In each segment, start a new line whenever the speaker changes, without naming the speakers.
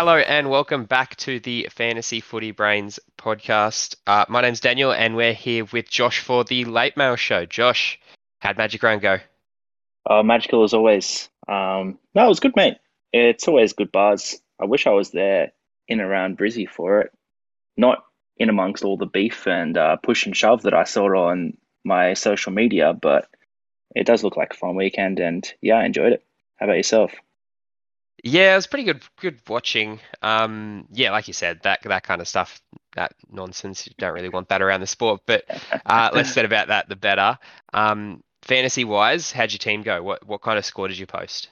Hello and welcome back to the Fantasy Footy Brains podcast. Uh, my name's Daniel and we're here with Josh for the Late Mail Show. Josh, how'd Magic Round go?
Oh, magical as always. Um, no, it was good, mate. It's always good buzz. I wish I was there in around Brizzy for it, not in amongst all the beef and uh, push and shove that I saw on my social media, but it does look like a fun weekend, and yeah, I enjoyed it. How about yourself?
Yeah, it was pretty good. Good watching. Um, yeah, like you said, that that kind of stuff, that nonsense. You don't really want that around the sport. But uh, less said about that, the better. Um, fantasy wise, how'd your team go? What what kind of score did you post?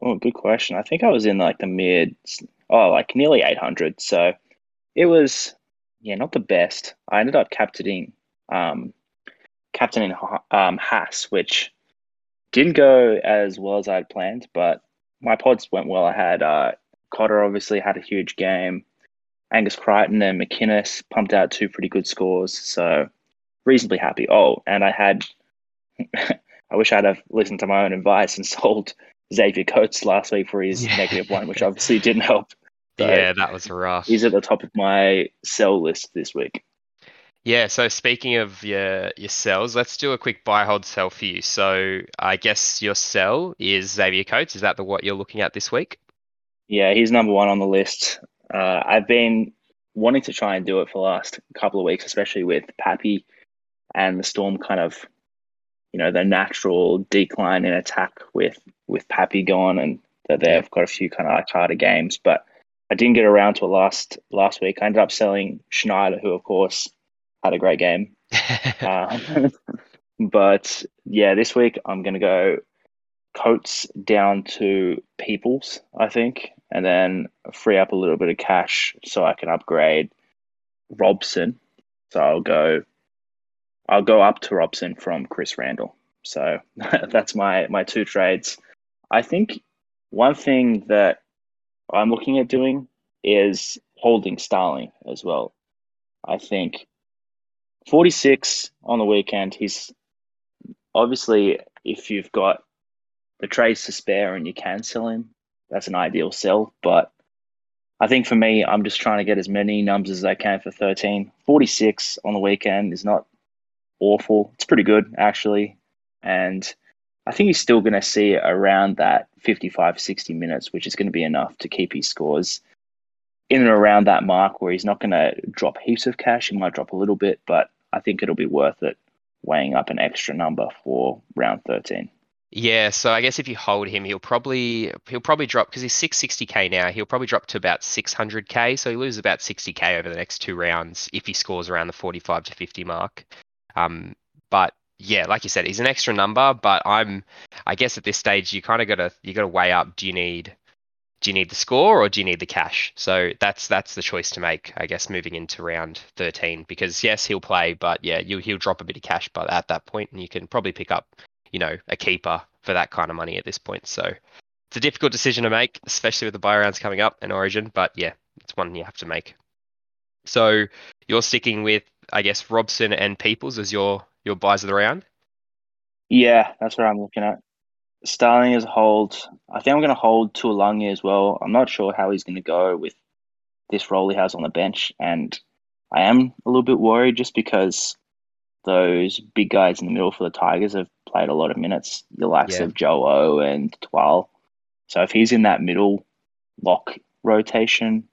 Oh, good question. I think I was in like the mid, oh, like nearly 800. So it was, yeah, not the best. I ended up captaining, um, captaining um, Haas, which didn't go as well as I'd planned, but my pods went well. I had uh, Cotter obviously had a huge game. Angus Crichton and McInnes pumped out two pretty good scores, so reasonably happy. Oh, and I had, I wish I'd have listened to my own advice and sold Xavier Coates last week for his yeah. negative one, which obviously didn't help.
So yeah, that was rough.
He's at the top of my sell list this week.
Yeah, so speaking of your your sells, let's do a quick buy hold sell for you. So I guess your sell is Xavier Coates. Is that the what you're looking at this week?
Yeah, he's number one on the list. Uh, I've been wanting to try and do it for the last couple of weeks, especially with Pappy and the Storm kind of, you know, the natural decline in attack with with Pappy gone, and that they've got a few kind of like harder games. But I didn't get around to it last last week. I ended up selling Schneider, who of course had a great game. uh, but yeah, this week I'm going to go Coates down to Peoples, I think, and then free up a little bit of cash so I can upgrade Robson. So I'll go, I'll go up to Robson from Chris Randall. So that's my my two trades. I think one thing that I'm looking at doing is holding Starling as well. I think 46 on the weekend. He's obviously, if you've got the trades to spare and you can sell him, that's an ideal sell. But I think for me, I'm just trying to get as many numbers as I can for 13. 46 on the weekend is not awful. It's pretty good, actually. And I think he's still going to see around that 55, 60 minutes, which is going to be enough to keep his scores in and around that mark where he's not going to drop heaps of cash. He might drop a little bit, but I think it'll be worth it weighing up an extra number for round 13.
Yeah, so I guess if you hold him, he'll probably he'll probably drop because he's 660k now. He'll probably drop to about 600k, so he loses about 60k over the next two rounds if he scores around the 45 to 50 mark. Um, but yeah, like you said, he's an extra number. But I'm, I guess at this stage, you kind of got to you got to weigh up. Do you need do you need the score or do you need the cash? So that's that's the choice to make, I guess, moving into round 13. Because yes, he'll play, but yeah, you, he'll drop a bit of cash, but at that point, and you can probably pick up, you know, a keeper for that kind of money at this point. So it's a difficult decision to make, especially with the buy rounds coming up in Origin. But yeah, it's one you have to make. So you're sticking with, I guess, Robson and Peoples as your your buys of the round.
Yeah, that's what I'm looking at. Starling is a hold. I think I'm going to hold Tuilagi as well. I'm not sure how he's going to go with this role he has on the bench, and I am a little bit worried just because those big guys in the middle for the Tigers have played a lot of minutes. The likes yeah. of Joe O and Twal. So if he's in that middle lock rotation,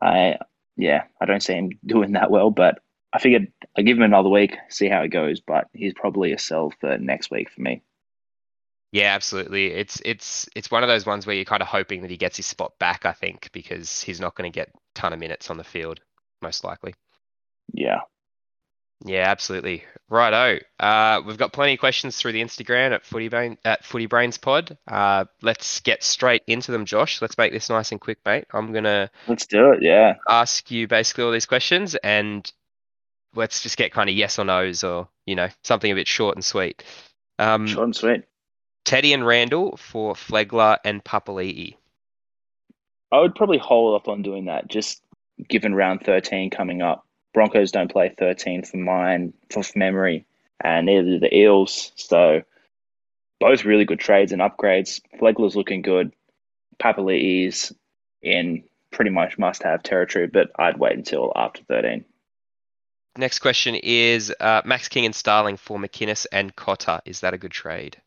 I yeah, I don't see him doing that well. But I figured I'd give him another week, see how it goes. But he's probably a sell for next week for me.
Yeah, absolutely. It's it's it's one of those ones where you're kind of hoping that he gets his spot back. I think because he's not going to get a ton of minutes on the field, most likely.
Yeah.
Yeah, absolutely. Righto. Uh, we've got plenty of questions through the Instagram at Footy Brain, at Footy Brains Pod. Uh, let's get straight into them, Josh. Let's make this nice and quick, mate. I'm gonna
let's do it. Yeah.
Ask you basically all these questions, and let's just get kind of yes or nos, or you know something a bit short and sweet.
Um, short and sweet.
Teddy and Randall for Flegler and Papali'i.
I would probably hold off on doing that, just given round 13 coming up. Broncos don't play 13 for mine, for memory, and neither do the Eels. So both really good trades and upgrades. Flegler's looking good. Papali'i's in pretty much must have territory, but I'd wait until after 13.
Next question is uh, Max King and Starling for McInnes and Cotter. Is that a good trade?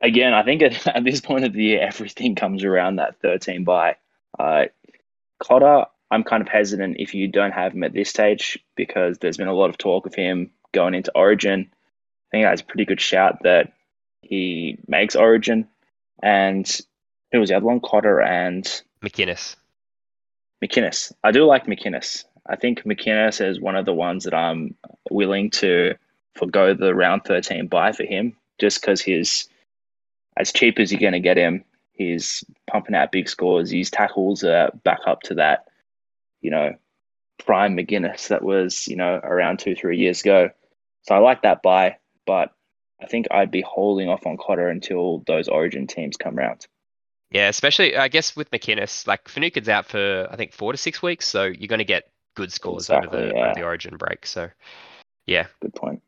Again, I think at, at this point of the year, everything comes around that 13 by. Uh, Cotter, I'm kind of hesitant if you don't have him at this stage because there's been a lot of talk of him going into Origin. I think that's a pretty good shout that he makes Origin. And who was the other one? Cotter and
McInnes.
McInnes. I do like McInnes. I think McInnes is one of the ones that I'm willing to forego the round 13 buy for him just because he's as cheap as you're going to get him. He's pumping out big scores. His tackles are back up to that, you know, prime McInnes that was, you know, around two, three years ago. So I like that buy, but I think I'd be holding off on Cotter until those origin teams come around.
Yeah, especially I guess with McInnes, like Finucane's out for I think four to six weeks, so you're going to get good scores exactly, over the yeah. over the Origin break. So, yeah,
good point.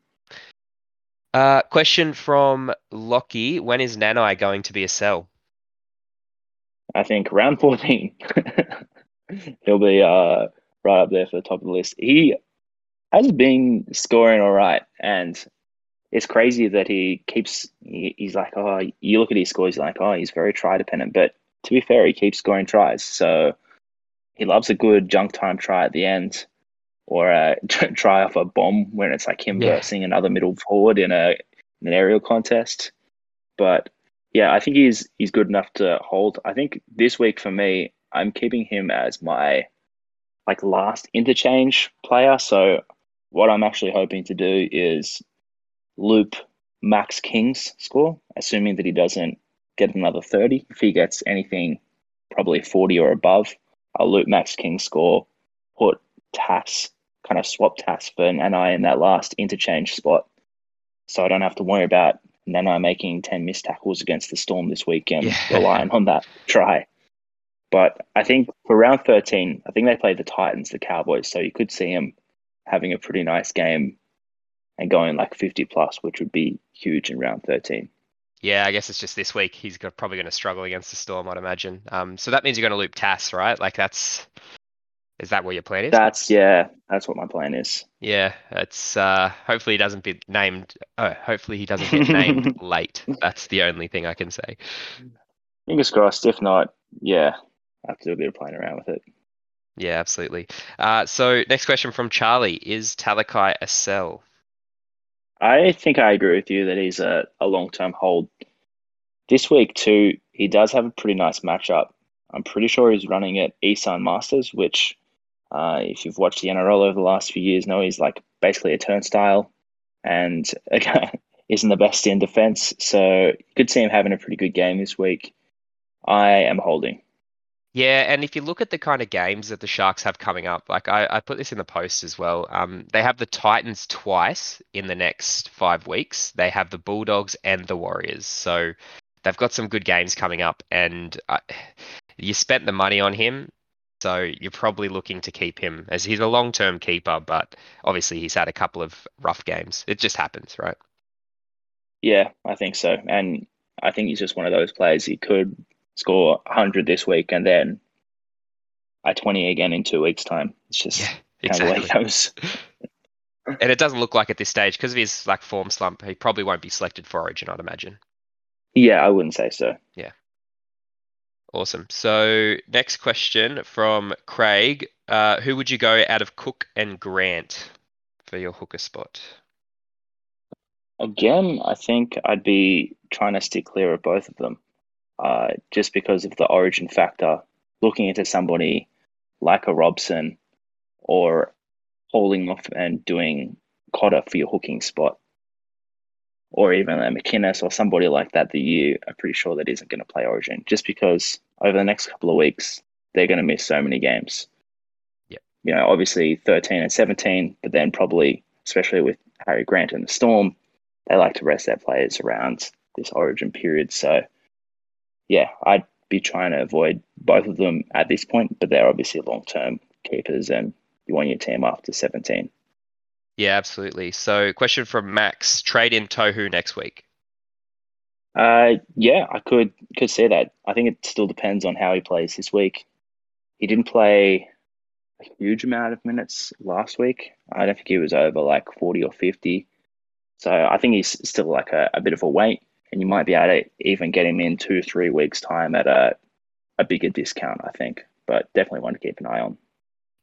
Uh, question from Lockie: When is Nanai going to be a sell?
I think round fourteen. He'll be uh, right up there for the top of the list. He has been scoring all right, and it's crazy that he keeps. He, he's like, oh, you look at his scores, like, oh, he's very try dependent. But to be fair, he keeps scoring tries, so he loves a good junk time try at the end, or try off a bomb when it's like him yeah. versing another middle forward in a in an aerial contest. But yeah, I think he's he's good enough to hold. I think this week for me, I'm keeping him as my like last interchange player. So what I'm actually hoping to do is loop Max King's score, assuming that he doesn't get another 30. If he gets anything probably 40 or above, I'll loop Max King's score, put Tass, kind of swap Tass for Nanai in that last interchange spot. So I don't have to worry about Nanai making 10 missed tackles against the Storm this weekend, yeah. relying on that try. But I think for round 13, I think they play the Titans, the Cowboys. So you could see him having a pretty nice game and going like 50 plus, which would be huge in round 13.
Yeah, I guess it's just this week. He's probably going to struggle against the Storm, I'd imagine. Um, so that means you're going to loop Tass, right? Like that's is that what your plan is?
That's yeah, that's what my plan is.
Yeah, it's uh, hopefully he doesn't be named. Oh, hopefully he doesn't get named late. That's the only thing I can say.
Fingers crossed. If not, yeah, I have to do a bit of playing around with it.
Yeah, absolutely. Uh, so next question from Charlie: Is Talakai a sell?
I think I agree with you that he's a, a long term hold. This week, too, he does have a pretty nice matchup. I'm pretty sure he's running at Esan Marsters, which, uh, if you've watched the NRL over the last few years, know he's like basically a turnstile and isn't the best in defense. So you could see him having a pretty good game this week. I am holding.
Yeah, and if you look at the kind of games that the Sharks have coming up, like I, I put this in the post as well. Um, they have the Titans twice in the next five weeks. They have the Bulldogs and the Warriors. So they've got some good games coming up, and uh, you spent the money on him, so you're probably looking to keep him as he's a long-term keeper. But obviously, he's had a couple of rough games. It just happens, right?
Yeah, I think so, and I think he's just one of those players. He could score 100 this week and then a 20 again in two weeks' time. It's just yeah, exactly. of
and it doesn't look like at this stage because of his like form slump, he probably won't be selected for Origin, I'd imagine.
Yeah, I wouldn't say so.
Yeah. Awesome. So next question from Craig: uh, Who would you go out of Cook and Grant for your hooker spot?
Again, I think I'd be trying to stick clear of both of them uh, just because of the origin factor, looking into somebody like a Robson or holding off and doing Cotter for your hooking spot, or even a McInnes or somebody like that that you are pretty sure that isn't going to play Origin, just because over the next couple of weeks they're going to miss so many games.
Yeah,
you know, obviously 13 and 17, but then probably, especially with Harry Grant and the Storm, they like to rest their players around this Origin period. So yeah, I'd be trying to avoid both of them at this point, but they're obviously long term keepers and you want your team after 17.
Yeah, absolutely. So, question from Max trade in Tohu next week.
Uh, yeah, I could could see that. I think it still depends on how he plays this week. he didn't play a huge amount of minutes last week. I don't think he was over like 40 or 50. So I think he's still like a, a bit of a wait, and you might be able to even get him in two, three weeks' time at a, a bigger discount, I think. But definitely one to keep an eye on.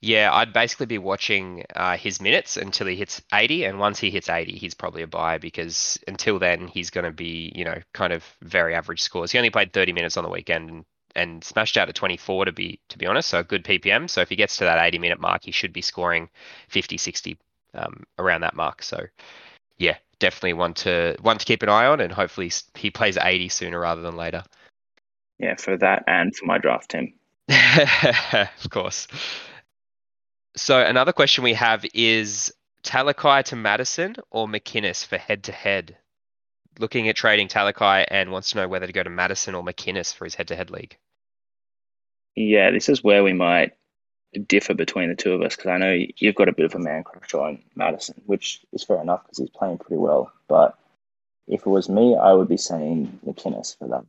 Yeah, I'd basically be watching uh, his minutes until he hits 80, and once he hits 80, he's probably a buy because until then he's going to be, you know, kind of very average scores. He only played 30 minutes on the weekend and, and smashed out at 24 to be to be honest, so a good PPM. So if he gets to that 80 minute mark, he should be scoring 50, 60 um, around that mark. So yeah, definitely one to one to keep an eye on, and hopefully he plays 80 sooner rather than later.
Yeah, for that and for my draft team.
of course. So another question we have is Talakai to Madison or McInnes for head to head. Looking at trading Talakai and wants to know whether to go to Madison or McInnes for his head to head league.
Yeah, this is where we might differ between the two of us because I know you've got a bit of a man crush on Madison, which is fair enough because he's playing pretty well. But if it was me, I would be saying McInnes for that.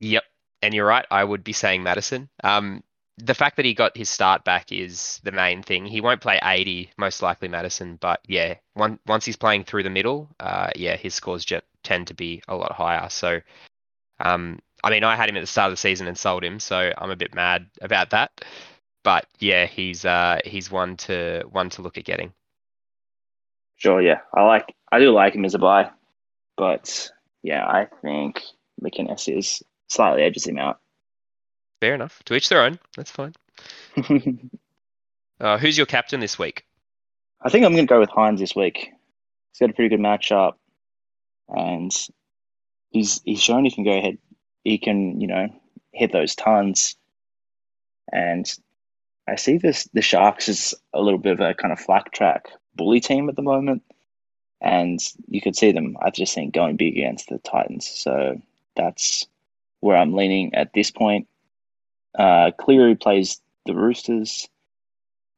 Yep, and you're right. I would be saying Madison. Um, the fact that he got his start back is the main thing. He won't play 80, most likely Madison, but yeah, one, once he's playing through the middle, uh, yeah, his scores tend to be a lot higher. So, um, I mean, I had him at the start of the season and sold him, so I'm a bit mad about that. But yeah, he's uh, he's one to one to look at getting.
Sure, yeah, I like I do like him as a buy, but yeah, I think McInnes is slightly edges him out.
Fair enough. To each their own. That's fine. uh, who's your captain this week?
I think I'm going to go with Hynes this week. He's got a pretty good matchup, and he's he's shown he can go ahead. He can you know hit those tons, and I see this the Sharks is a little bit of a kind of flat track bully team at the moment, and you could see them. I just think going big against the Titans. So that's where I'm leaning at this point. Uh, Cleary plays the Roosters,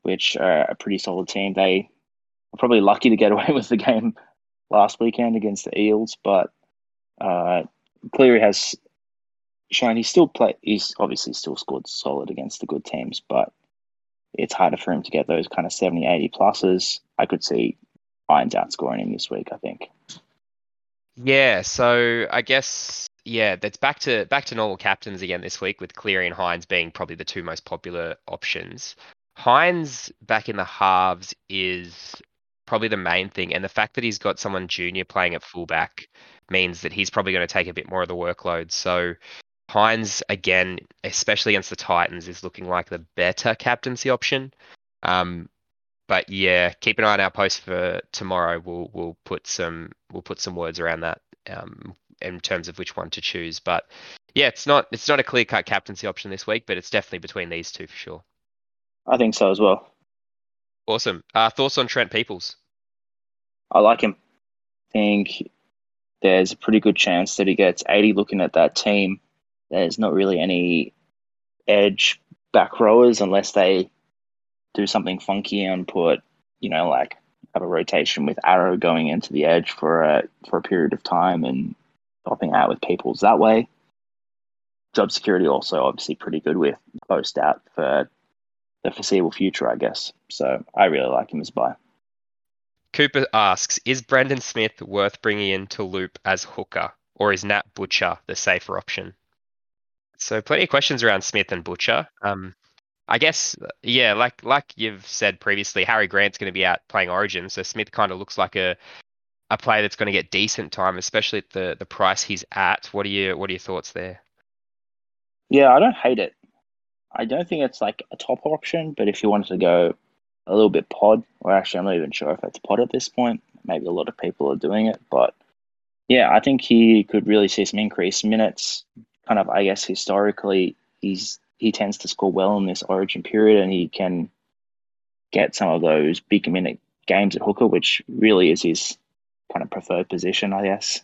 which are a pretty solid team. They were probably lucky to get away with the game last weekend against the Eels, but uh, Cleary has shown he's still play. He's obviously still scored solid against the good teams, but it's harder for him to get those kind of 70, 80 pluses. I could see Hynes outscoring him this week. I think.
Yeah, so I guess yeah, that's back to back to normal captains again this week with Cleary and Hynes being probably the two most popular options. Hynes back in the halves is probably the main thing, and the fact that he's got someone junior playing at fullback means that he's probably going to take a bit more of the workload. So Hynes again, especially against the Titans, is looking like the better captaincy option. Um, but yeah, keep an eye on our post for tomorrow. We'll we'll put some we'll put some words around that. Um, in terms of which one to choose. But yeah, it's not it's not a clear cut captaincy option this week, but it's definitely between these two for sure.
I think so as well.
Awesome. Uh, thoughts on Trent Peoples?
I like him. I think there's a pretty good chance that he gets 80 looking at that team. There's not really any edge back rowers unless they do something funky and put, you know, like have a rotation with Arrow going into the edge for a for a period of time and helping out with people's that way. Job security also obviously pretty good with post out for the foreseeable future, I guess. So I really like him as a buy.
Cooper asks, is Brandon Smith worth bringing in to loop as hooker, or is Nat Butcher the safer option? So plenty of questions around Smith and Butcher. Um, I guess, yeah, like like you've said previously, Harry Grant's going to be out playing Origin, so Smith kind of looks like a a player that's going to get decent time, especially at the the price he's at. What are your what are your thoughts there?
Yeah, I don't hate it. I don't think it's like a top option, but if you wanted to go a little bit pod, or actually, I'm not even sure if it's pod at this point. Maybe a lot of people are doing it, but yeah, I think he could really see some increased minutes. Kind of, I guess historically, he's he tends to score well in this Origin period, and he can get some of those big minute games at hooker, which really is his kind of preferred position, I guess.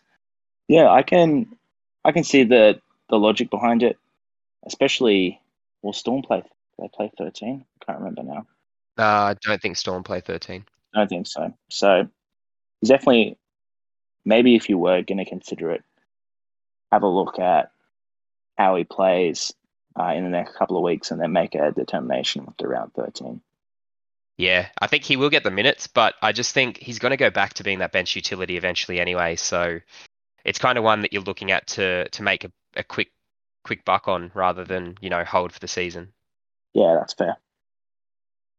Yeah, I can I can see the the logic behind it, especially well Storm play they play thirteen. I can't remember now.
Uh, I don't think Storm play thirteen.
I don't think so. So definitely maybe if you were going to consider it, have a look at how he plays uh, in the next couple of weeks and then make a determination after round 13.
Yeah, I think he will get the minutes, but I just think he's going to go back to being that bench utility eventually anyway. So it's kind of one that you're looking at to to make a, a quick quick buck on rather than you know hold for the season.
Yeah, that's fair.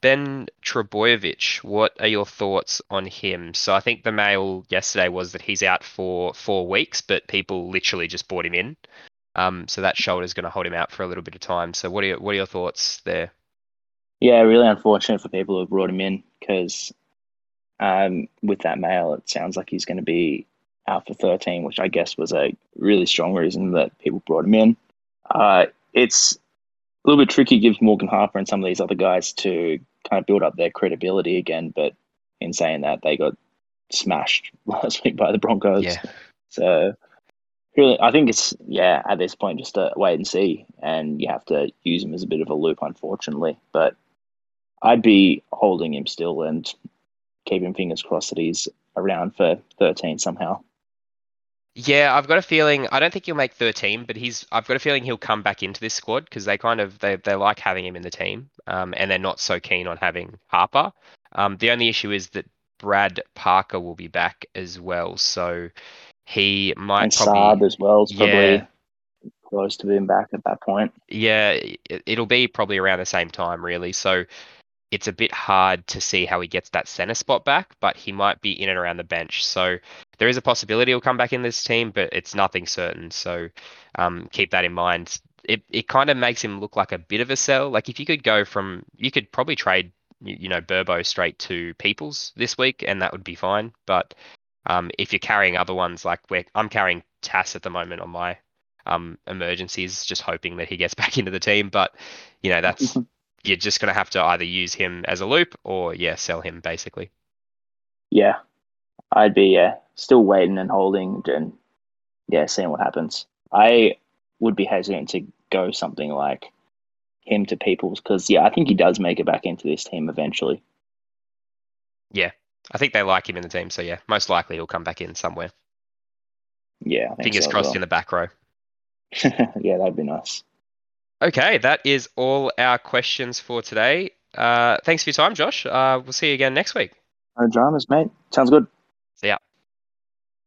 Ben Trbojevic, what are your thoughts on him? So I think the mail yesterday was that he's out for four weeks, but people literally just bought him in. Um, so that shoulder is going to hold him out for a little bit of time. So what are your, what are your thoughts there?
Yeah, really unfortunate for people who have brought him in because um, with that mail, it sounds like he's going to be out for 13, which I guess was a really strong reason that people brought him in. Uh, it's a little bit tricky, gives Morgan Harper and some of these other guys to kind of build up their credibility again. But in saying that, they got smashed last week by the Broncos.
Yeah.
So really, I think it's yeah at this point just a wait and see, and you have to use him as a bit of a loop, unfortunately. But I'd be holding him still and keeping fingers crossed that he's around for 13 somehow.
Yeah, I've got a feeling. I don't think he'll make 13, but he's. I've got a feeling he'll come back into this squad because they kind of they they like having him in the team, um, and they're not so keen on having Harper. Um, the only issue is that Brad Parker will be back as well, so he might
and
probably
Saab as well is probably
Yeah.
close to being back at that point.
Yeah, it, it'll be probably around the same time, really. So it's a bit hard to see how he gets that center spot back, but he might be in and around the bench. So there is a possibility he'll come back in this team, but it's nothing certain. So um, keep that in mind. It it kind of makes him look like a bit of a sell. Like if you could go from, you could probably trade, you, you know, Burbo straight to Peoples this week, and that would be fine. But um, if you're carrying other ones, like where I'm carrying Tass at the moment on my um, emergencies, just hoping that he gets back into the team. But you know, that's you're just gonna have to either use him as a loop or yeah, sell him basically.
Yeah, I'd be yeah still waiting and holding and yeah seeing what happens. I would be hesitant to go something like him to Peoples because yeah I think he does make it back into this team eventually.
Yeah, I think they like him in the team, so yeah, most likely he'll come back in somewhere.
Yeah, I think
Fingers
so
crossed
well.
in the back row.
yeah, that'd be nice.
Okay, that is all our questions for today. Uh, thanks for your time, Josh. Uh, we'll see you again next week.
No dramas, mate. Sounds good.
See ya.